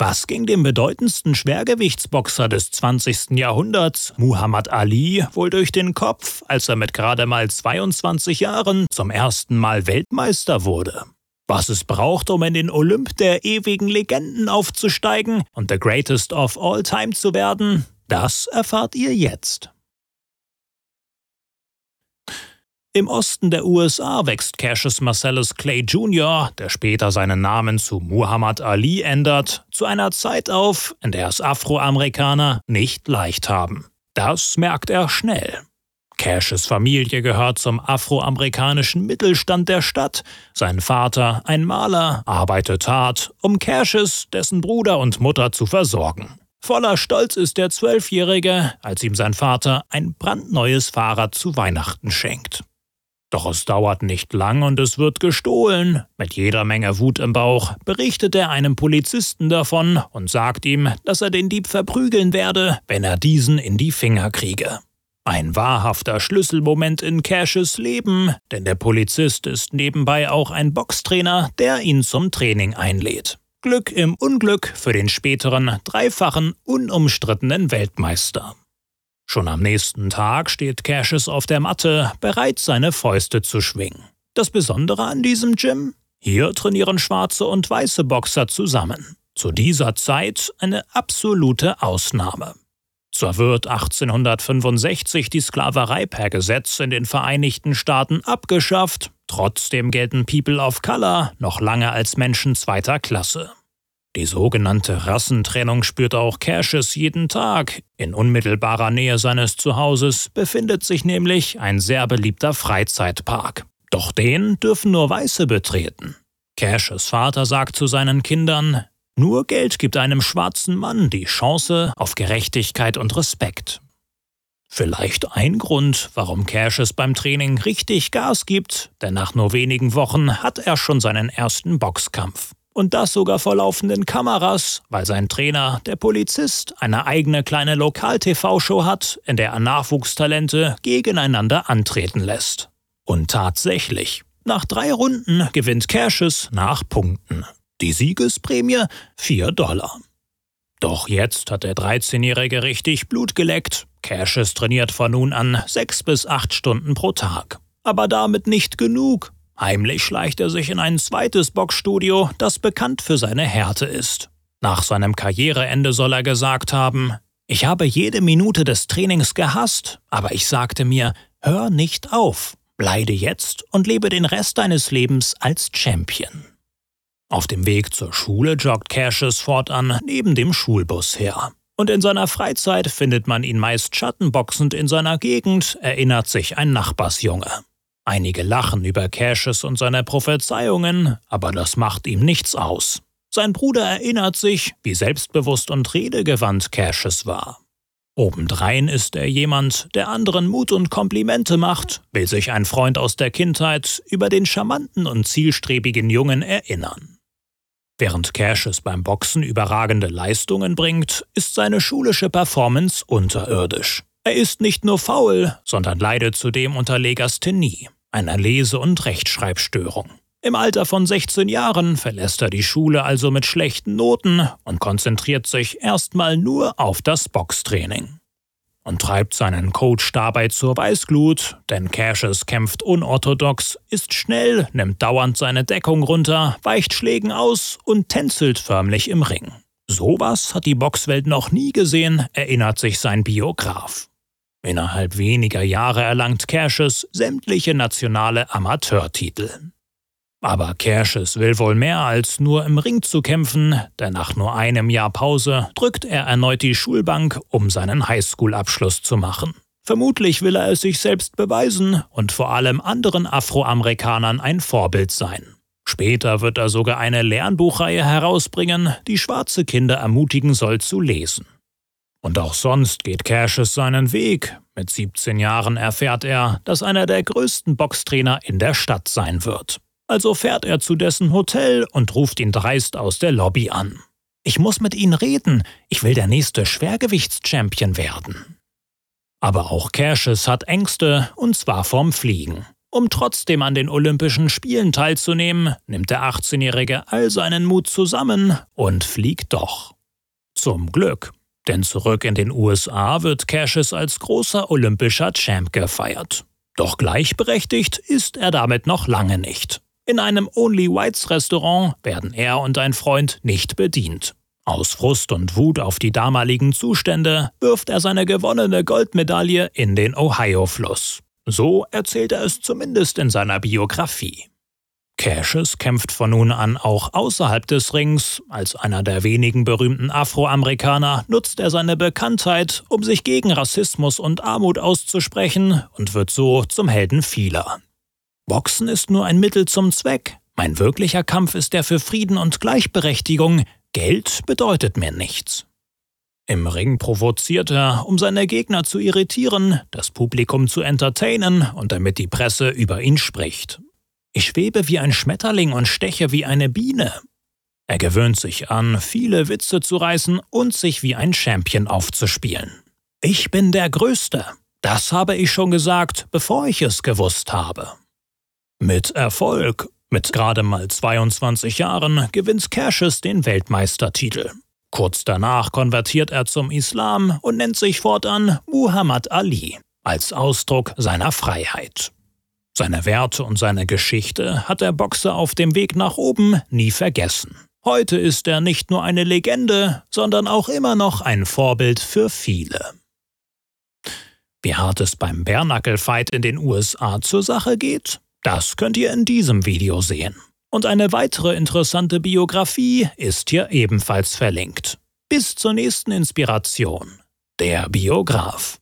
Was ging dem bedeutendsten Schwergewichtsboxer des 20. Jahrhunderts, Muhammad Ali, wohl durch den Kopf, als er mit gerade mal 22 Jahren zum ersten Mal Weltmeister wurde? Was es braucht, um in den Olymp der ewigen Legenden aufzusteigen und the greatest of all time zu werden, das erfahrt ihr jetzt. Im Osten der USA wächst Cassius Marcellus Clay Jr., der später seinen Namen zu Muhammad Ali ändert, zu einer Zeit auf, in der es Afroamerikaner nicht leicht haben. Das merkt er schnell. Cashes Familie gehört zum afroamerikanischen Mittelstand der Stadt. Sein Vater, ein Maler, arbeitet hart, um Cashes, dessen Bruder und Mutter zu versorgen. Voller Stolz ist der Zwölfjährige, als ihm sein Vater ein brandneues Fahrrad zu Weihnachten schenkt. Doch es dauert nicht lang und es wird gestohlen. Mit jeder Menge Wut im Bauch berichtet er einem Polizisten davon und sagt ihm, dass er den Dieb verprügeln werde, wenn er diesen in die Finger kriege. Ein wahrhafter Schlüsselmoment in Cashes Leben, denn der Polizist ist nebenbei auch ein Boxtrainer, der ihn zum Training einlädt. Glück im Unglück für den späteren, dreifachen, unumstrittenen Weltmeister. Schon am nächsten Tag steht Cassius auf der Matte, bereit, seine Fäuste zu schwingen. Das Besondere an diesem Gym? Hier trainieren schwarze und weiße Boxer zusammen. Zu dieser Zeit eine absolute Ausnahme. Zwar wird 1865 die Sklaverei per Gesetz in den Vereinigten Staaten abgeschafft, trotzdem gelten People of Color noch lange als Menschen zweiter Klasse. Die sogenannte Rassentrennung spürt auch Cassius jeden Tag. In unmittelbarer Nähe seines Zuhauses befindet sich nämlich ein sehr beliebter Freizeitpark. Doch den dürfen nur Weiße betreten. Cassius Vater sagt zu seinen Kindern, nur Geld gibt einem schwarzen Mann die Chance auf Gerechtigkeit und Respekt. Vielleicht ein Grund, warum Cassius beim Training richtig Gas gibt, denn nach nur wenigen Wochen hat er schon seinen ersten Boxkampf. Und das sogar vor laufenden Kameras, weil sein Trainer, der Polizist, eine eigene kleine Lokal-TV-Show hat, in der er Nachwuchstalente gegeneinander antreten lässt. Und tatsächlich, nach drei Runden gewinnt Cassius nach Punkten. Die Siegesprämie 4 Dollar. Doch jetzt hat der 13-Jährige richtig Blut geleckt. Cassius trainiert von nun an sechs bis acht Stunden pro Tag. Aber damit nicht genug. Heimlich schleicht er sich in ein zweites Boxstudio, das bekannt für seine Härte ist. Nach seinem Karriereende soll er gesagt haben, ich habe jede Minute des Trainings gehasst, aber ich sagte mir, hör nicht auf, bleibe jetzt und lebe den Rest deines Lebens als Champion. Auf dem Weg zur Schule joggt Cassius fortan neben dem Schulbus her. Und in seiner Freizeit findet man ihn meist schattenboxend in seiner Gegend, erinnert sich ein Nachbarsjunge. Einige lachen über Cassius und seine Prophezeiungen, aber das macht ihm nichts aus. Sein Bruder erinnert sich, wie selbstbewusst und redegewandt Cassius war. Obendrein ist er jemand, der anderen Mut und Komplimente macht, will sich ein Freund aus der Kindheit über den charmanten und zielstrebigen Jungen erinnern. Während Cassius beim Boxen überragende Leistungen bringt, ist seine schulische Performance unterirdisch. Er ist nicht nur faul, sondern leidet zudem unter Legasthenie einer Lese- und Rechtschreibstörung. Im Alter von 16 Jahren verlässt er die Schule also mit schlechten Noten und konzentriert sich erstmal nur auf das Boxtraining. Und treibt seinen Coach dabei zur Weißglut, denn Cassius kämpft unorthodox, ist schnell, nimmt dauernd seine Deckung runter, weicht Schlägen aus und tänzelt förmlich im Ring. Sowas hat die Boxwelt noch nie gesehen, erinnert sich sein Biograf. Innerhalb weniger Jahre erlangt Cassius sämtliche nationale Amateurtitel. Aber Cassius will wohl mehr als nur im Ring zu kämpfen, denn nach nur einem Jahr Pause drückt er erneut die Schulbank, um seinen Highschool-Abschluss zu machen. Vermutlich will er es sich selbst beweisen und vor allem anderen Afroamerikanern ein Vorbild sein. Später wird er sogar eine Lernbuchreihe herausbringen, die schwarze Kinder ermutigen soll zu lesen. Und auch sonst geht Cassius seinen Weg. Mit 17 Jahren erfährt er, dass einer der größten Boxtrainer in der Stadt sein wird. Also fährt er zu dessen Hotel und ruft ihn dreist aus der Lobby an. Ich muss mit Ihnen reden, ich will der nächste Schwergewichtschampion werden. Aber auch Cassius hat Ängste, und zwar vorm Fliegen. Um trotzdem an den Olympischen Spielen teilzunehmen, nimmt der 18-Jährige all seinen Mut zusammen und fliegt doch. Zum Glück, denn zurück in den USA wird Cassius als großer olympischer Champ gefeiert. Doch gleichberechtigt ist er damit noch lange nicht. In einem Only Whites Restaurant werden er und ein Freund nicht bedient. Aus Frust und Wut auf die damaligen Zustände wirft er seine gewonnene Goldmedaille in den Ohio-Fluss. So erzählt er es zumindest in seiner Biografie. Cassius kämpft von nun an auch außerhalb des Rings. Als einer der wenigen berühmten Afroamerikaner nutzt er seine Bekanntheit, um sich gegen Rassismus und Armut auszusprechen und wird so zum Helden vieler. Boxen ist nur ein Mittel zum Zweck. Mein wirklicher Kampf ist der für Frieden und Gleichberechtigung. Geld bedeutet mir nichts. Im Ring provoziert er, um seine Gegner zu irritieren, das Publikum zu entertainen und damit die Presse über ihn spricht. Ich schwebe wie ein Schmetterling und steche wie eine Biene. Er gewöhnt sich an, viele Witze zu reißen und sich wie ein Champion aufzuspielen. Ich bin der Größte. Das habe ich schon gesagt, bevor ich es gewusst habe. Mit Erfolg, mit gerade mal 22 Jahren, gewinnt Cassius den Weltmeistertitel. Kurz danach konvertiert er zum Islam und nennt sich fortan Muhammad Ali als Ausdruck seiner Freiheit. Seine Werte und seine Geschichte hat der Boxer auf dem Weg nach oben nie vergessen. Heute ist er nicht nur eine Legende, sondern auch immer noch ein Vorbild für viele. Wie hart es beim Bärnackel-Fight in den USA zur Sache geht, das könnt ihr in diesem Video sehen. Und eine weitere interessante Biografie ist hier ebenfalls verlinkt. Bis zur nächsten Inspiration. Der Biograf.